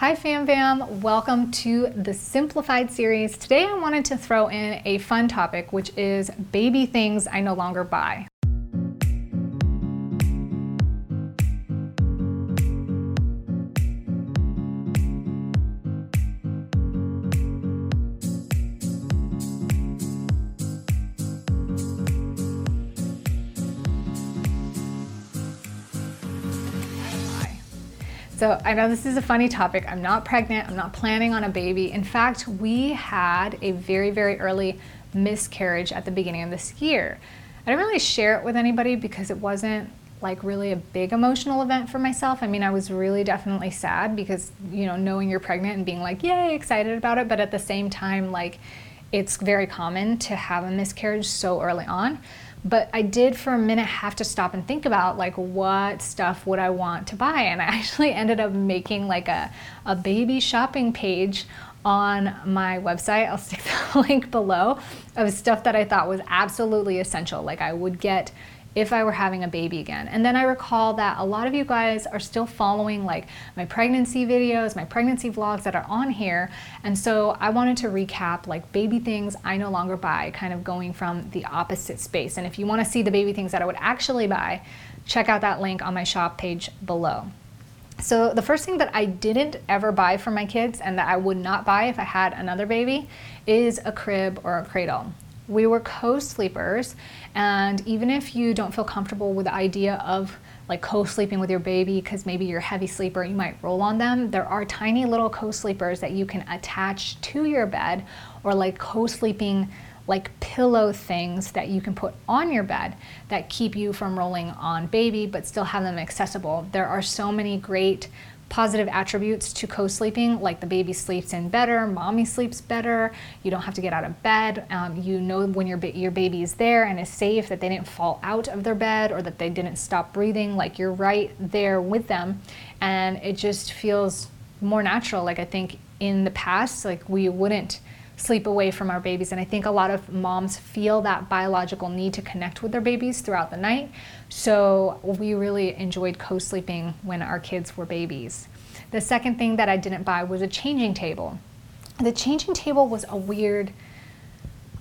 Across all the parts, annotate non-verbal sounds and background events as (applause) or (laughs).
Hi Fam Fam, welcome to the Simplified series. Today I wanted to throw in a fun topic, which is baby things I no longer buy. So I know this is a funny topic. I'm not pregnant. I'm not planning on a baby. In fact, we had a very, very early miscarriage at the beginning of this year. I didn't really share it with anybody because it wasn't like really a big emotional event for myself. I mean, I was really definitely sad because, you know, knowing you're pregnant and being like, yay, excited about it. But at the same time, like, it's very common to have a miscarriage so early on. But I did for a minute have to stop and think about like what stuff would I want to buy. And I (laughs) actually ended up making like a, a baby shopping page on my website. I'll stick (laughs) the link below of stuff that I thought was absolutely essential. Like I would get if I were having a baby again. And then I recall that a lot of you guys are still following like my pregnancy videos, my pregnancy vlogs that are on here. And so I wanted to recap like baby things I no longer buy, kind of going from the opposite space. And if you want to see the baby things that I would actually buy, check out that link on my shop page below. So the first thing that I didn't ever buy for my kids and that I would not buy if I had another baby is a crib or a cradle. We were co-sleepers, and even if you don't feel comfortable with the idea of like co-sleeping with your baby because maybe you're a heavy sleeper, you might roll on them. There are tiny little co-sleepers that you can attach to your bed or like co-sleeping like pillow things that you can put on your bed that keep you from rolling on baby but still have them accessible. There are so many great positive attributes to co-sleeping, like the baby sleeps in better, mommy sleeps better, you don't have to get out of bed, um, you know when your, your baby is there and is safe, that they didn't fall out of their bed or that they didn't stop breathing, like you're right there with them. And it just feels more natural. Like I think in the past, like we wouldn't sleep away from our babies. And I think a lot of moms feel that biological need to connect with their babies throughout the night. So we really enjoyed co sleeping when our kids were babies. The second thing that I didn't buy was a changing table. The changing table was a weird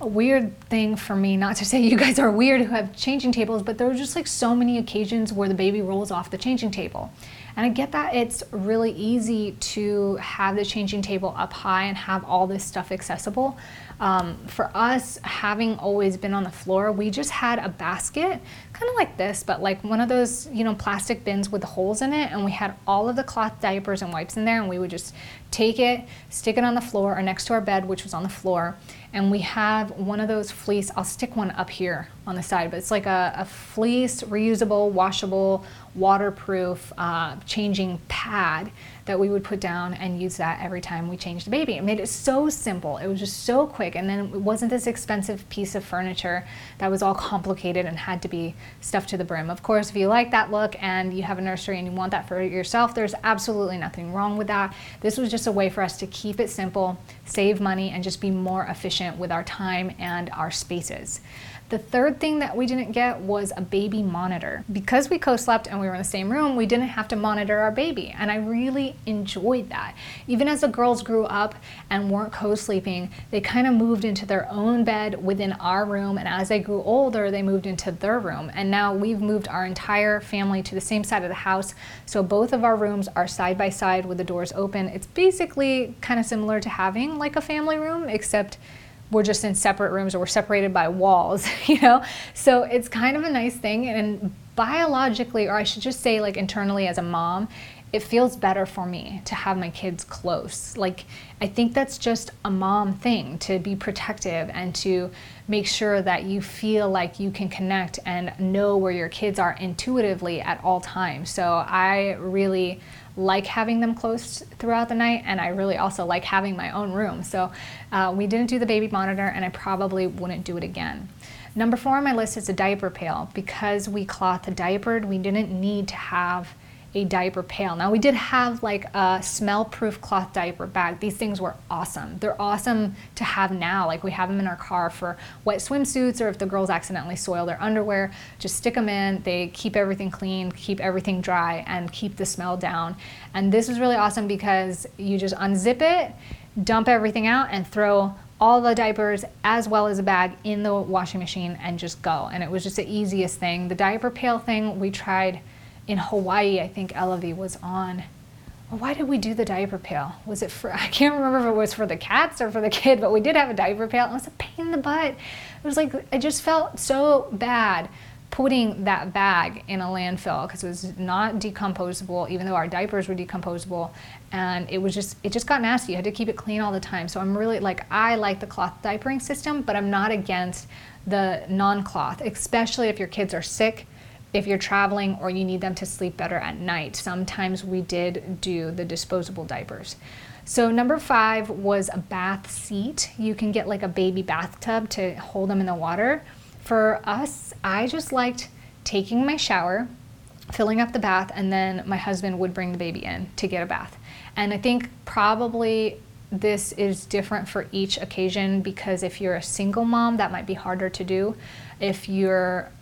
a weird thing for me not to (laughs) say you guys are weird who have changing tables but there were just like so many occasions where the baby rolls off the changing table and I get that it's really easy to have the changing table up high and have all this stuff accessible. Um, for us, having always been on the floor, we just had a basket, kind of like this, but like one of those, you know, plastic bins with holes in it. And we had all of the cloth diapers and wipes in there. And we would just take it, stick it on the floor or next to our bed, which was on the floor. And we have one of those fleece, I'll stick one up here on the side, but it's like a, a fleece, reusable, washable, waterproof, uh, changing pad that we would put down and use that every time we changed the baby. It made it so simple. It was just so quick. And then it wasn't this expensive piece of furniture that was all complicated and had to be stuffed to the brim. Of course, if you like that look and you have a nursery and you want that for yourself, there's absolutely nothing wrong with that. This was just a way for us to keep it simple, save money, and just be more efficient with our time and our spaces. The third thing that we didn't get was a baby monitor. Because we co-slept and we were in the same room, we didn't have to monitor our baby. And I really enjoyed that. Even as the girls grew up and weren't co-sleeping, they kind of moved into their own bed within our room. And as they grew older, they moved into their room. And now we've moved our entire family to the same side of the house. So both of our rooms are side by side with the doors open. It's basically kind of similar to having like a family room, except we're just in separate rooms or we're separated by walls, (laughs) you know? So it's kind of a nice thing. And biologically, or I should just say, like internally as a mom, it feels better for me to have my kids close. Like, I think that's just a mom thing to be protective and to make sure that you feel like you can connect and know where your kids are intuitively at all times. So, I really like having them close throughout the night, and I really also like having my own room. So, uh, we didn't do the baby monitor, and I probably wouldn't do it again. Number four on my list is a diaper pail. Because we cloth diapered, we didn't need to have a diaper pail. Now we did have like a smell proof cloth diaper bag. These things were awesome. They're awesome to have now. Like we have them in our car for wet swimsuits or if the girls accidentally soil their underwear, just stick them in. They keep everything clean, keep everything dry and keep the smell down. And this was really awesome because you just unzip it, dump everything out and throw all the diapers as well as a bag in the washing machine and just go. And it was just the easiest thing. The diaper pail thing we tried in Hawaii. I think Elavie was on. Why did we do the diaper pail? Was it for, (laughs) I can't remember if it was for the cats or for the kid, but we did have a diaper pail. It was a pain in the butt. It was like, I just felt so bad putting that bag in a landfill because it was not decomposable even though our diapers were decomposable and it was just it just got nasty you had to keep it clean all the time so i'm really like i like the cloth diapering system but i'm not against the non-cloth especially if your kids are sick if you're traveling or you need them to sleep better at night sometimes we did do the disposable diapers so number five was a bath seat you can get like a baby bathtub to hold them in the water for us, I just liked taking my shower, filling up the bath, and then my husband would bring the baby in to get a bath. And I think probably this is different for each occasion because if you're a single mom, that might be harder to do. If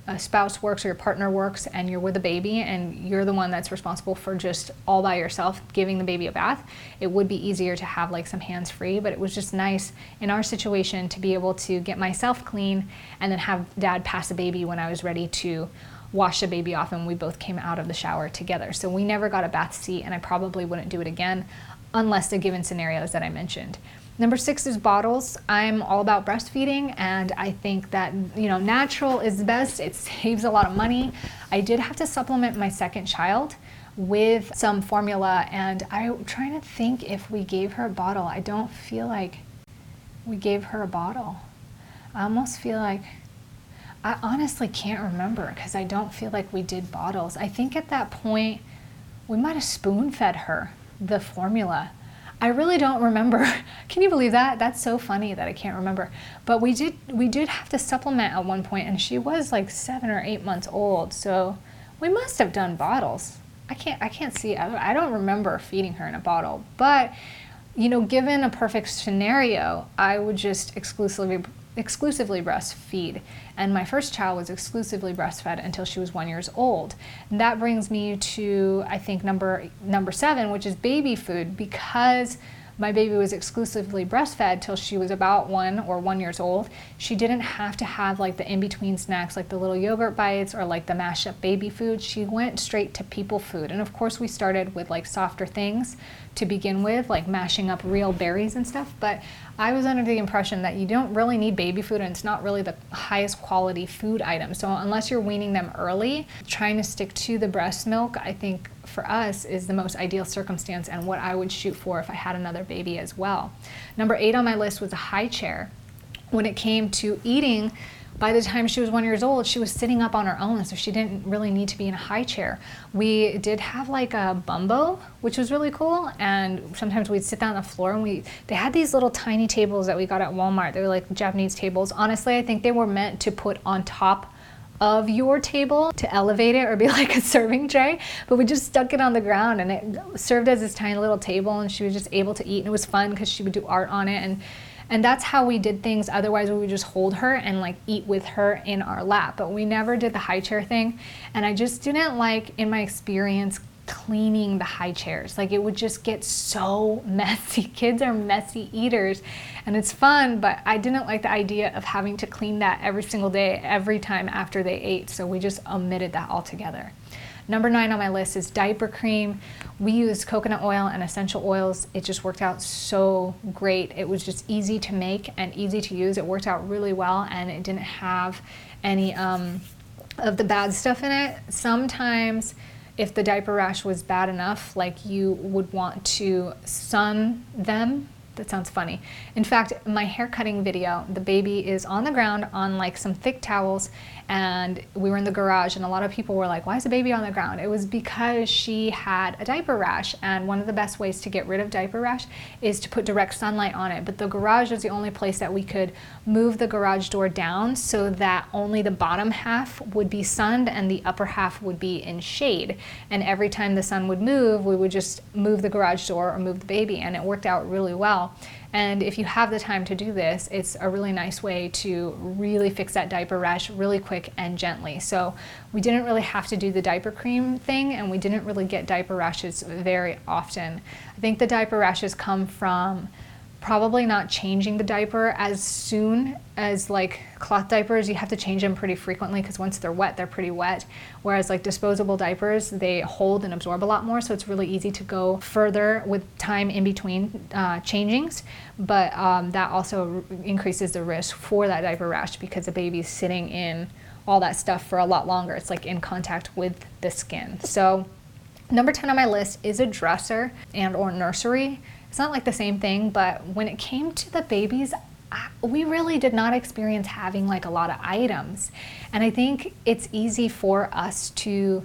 your spouse works or your partner works and you're with a baby and you're the one that's responsible for just all by yourself giving the baby a bath, it would be easier to have like some hands free. But it was just nice in our situation to be able to get myself clean and then have dad pass a baby when I was ready to wash the baby off and we both came out of the shower together. So we never got a bath seat and I probably wouldn't do it again unless the given scenarios that I mentioned. Number six is bottles. I'm all about breastfeeding, and I think that you know natural is best. It (laughs) saves a lot of money. I did have to supplement my second child with some formula, and I'm trying to think if we gave her a bottle. I don't feel like we gave her a bottle. I almost feel like I honestly can't remember because I don't feel like we did bottles. I think at that point we might have spoon fed her the formula. I really don't remember. (laughs) Can you believe that? That's so funny that I can't remember. But we did we did have to supplement at one point and she was like 7 or 8 months old. So we must have done bottles. I can't I can't see I don't remember feeding her in a bottle. But you know, given a perfect scenario, I would just exclusively exclusively breastfeed. And my first child was exclusively breastfed until she was one years old. And that brings me to I think number number seven, which is baby food, because my baby was exclusively breastfed till she was about one or one years old. She didn't have to have like the in between snacks, like the little yogurt bites or like the mashed up baby food. She went straight to people food. And of course, we started with like softer things to begin with, like mashing up real berries and stuff. But I was under the impression that you don't really need baby food and it's not really the highest quality food item. So, unless you're weaning them early, trying to stick to the breast milk, I think for us is the most ideal circumstance and what I would shoot for if I had another baby as well. Number eight on my list was a high chair. When it came to eating, by the time she was one years old, she was sitting up on her own, so she didn't really need to be in a high chair. We did have like a bumbo, which was really cool, and sometimes we'd sit down on the floor and we they had these little tiny tables that we got at Walmart. They were like Japanese tables. Honestly, I think they were meant to put on top of your table to elevate it or be (laughs) like a serving tray, but we just stuck it on the ground and it served as this tiny little table and she was just able to eat and it was fun because she would do art on it and and that's how we did things otherwise we would just hold her and like eat with her in our lap but we never did the high chair thing and i just didn't like in my experience cleaning the high chairs. Like it would just get so (laughs) messy. Kids are messy eaters and it's fun, but I didn't like the idea of having to clean that every single day, every time after they ate. So we just omitted that altogether. Number nine on my list is diaper cream. We used coconut oil and essential oils. It just worked out so great. It was just easy to make and easy to use. It worked out really well and it didn't have any um, of the bad stuff in it. Sometimes if the diaper rash was bad enough, like you would want to sun them that sounds funny. In fact, my hair cutting video, the baby is on the ground on like some thick towels and we were in the garage and a lot of people were like, why is the baby on the ground? It was because she had a diaper rash and one of the best ways to get rid of diaper rash is to put direct sunlight on it. But the garage was the only place that we could move the garage door down so that only the bottom half would be sunned and the upper half would be in shade. And every time the sun would move, we would just move the garage door or move the baby and it worked out really well. And if you have the time to do this, it's a really nice way to really fix that diaper rash really quick and gently. So we didn't really have to do the diaper cream thing and we didn't really get diaper rashes very often. I think the diaper rashes come from probably not changing the diaper as soon as like cloth diapers you have to change them pretty frequently because once they're wet they're pretty wet. Whereas like disposable diapers they hold and absorb a lot more so it's really easy to go further with time in between uh, changings. But um, that also increases the risk for that diaper rash because the baby's sitting in all that stuff for a lot longer. It's like in contact with the skin. So number 10 on my list is a dresser and or nursery it's not like the same thing, but when it came to the babies, we really did not experience having like a lot of items. And I think it's easy for us to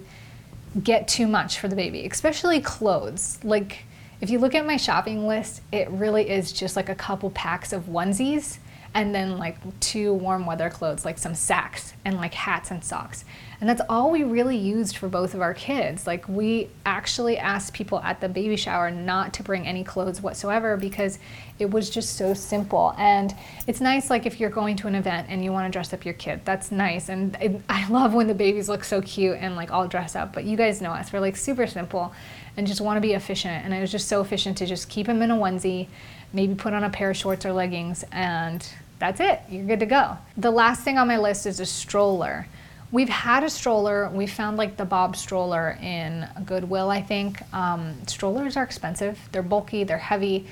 get too much for the baby, especially clothes. Like if you look at my shopping list, it really is just like a couple packs of onesies and then like two warm weather clothes, like some sacks and like hats and socks. And that's all we really used for both of our kids. Like we actually asked people at the baby shower not to bring any clothes whatsoever because it was just so simple. And it's nice like if you're going to an event and you want to dress up your kid, that's nice. And it, (laughs) I love when the babies look so cute and like all dressed up, but you guys know us. We're like super simple and just want to be efficient. And it was just so efficient to just keep them in a onesie, maybe put on a pair of shorts or leggings and that's it. You're good to go. The last thing on my list is a stroller. We've had a stroller. We found like the Bob stroller in Goodwill, I think. Um, strollers are expensive. They're bulky, they're heavy,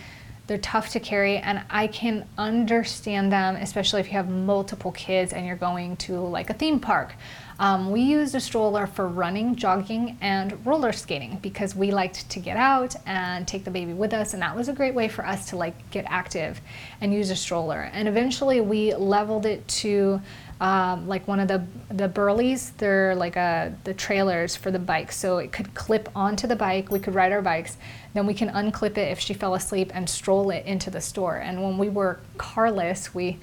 they're tough to carry, and I can understand them, especially if you have multiple kids and you're going to like a theme park. Um, we used a stroller for running, jogging, and roller skating because we liked to get out and take the baby with us, and that was a great way for us to like get active and use a stroller. And eventually, we leveled it to um, like one of the the burleys. They're like a, uh, the trailers for the bike, so it could clip onto the bike. We could ride our bikes. Then we can unclip it if she fell asleep and stroll it into the store. And when we were carless, we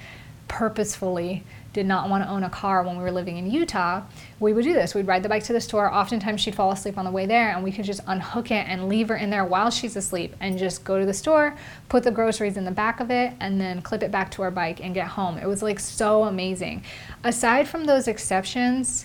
purposefully did not want to own a car when we were living in Utah, we would do this. We'd ride the bike to the store. Oftentimes she'd fall asleep on the way there, and we could just unhook it and leave her in there while she's asleep and just go to the store, put the groceries in the back of it, and then clip it back to our bike and get home. It was like so amazing. Aside from those exceptions,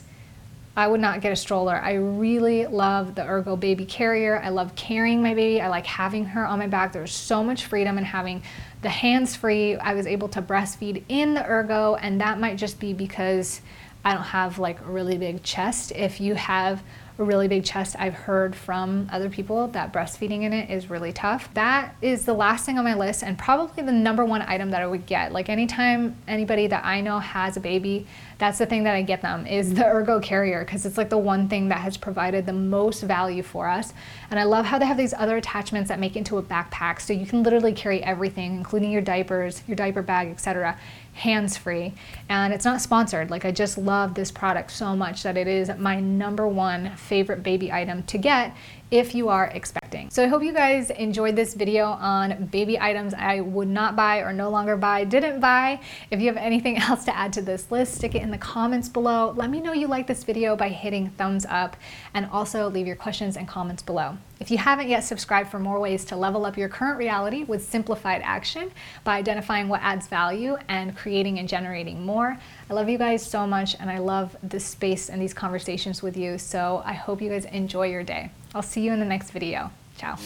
I would not get a stroller. I really love the Ergo baby carrier. I love carrying my baby. I like having her on my back. There's so much freedom in having the hands free. I was able to breastfeed in the Ergo, and that might just be because I don't have like a really big chest. If you have a really big chest, I've heard from other people that breastfeeding in it is really tough. That is the last thing on my list and probably the number one item that I would get. Like anytime anybody that I know has a baby, that's the thing that I get them is the ergo carrier because it's like the one thing that has provided the most value for us. And I love how they have these other attachments that make into a backpack so you can literally carry everything, including your diapers, your diaper bag, etc hands free. And it's not sponsored. Like, I just love this product so much that it is my number one favorite baby item to get if you are expecting. So I hope you guys enjoyed this video on baby items I would not buy or no longer buy, didn't buy. If you have anything (laughs) else to add to this list, stick it in the comments below. Let me know you like this video by hitting thumbs up and also leave your questions and comments below. If you haven't yet subscribed for more ways to level up your current reality with simplified action by identifying what adds value and creating and generating more, I love you guys so much and I love this space and these conversations with you. So I hope you guys enjoy your day. I'll see you in the next video. Ciao.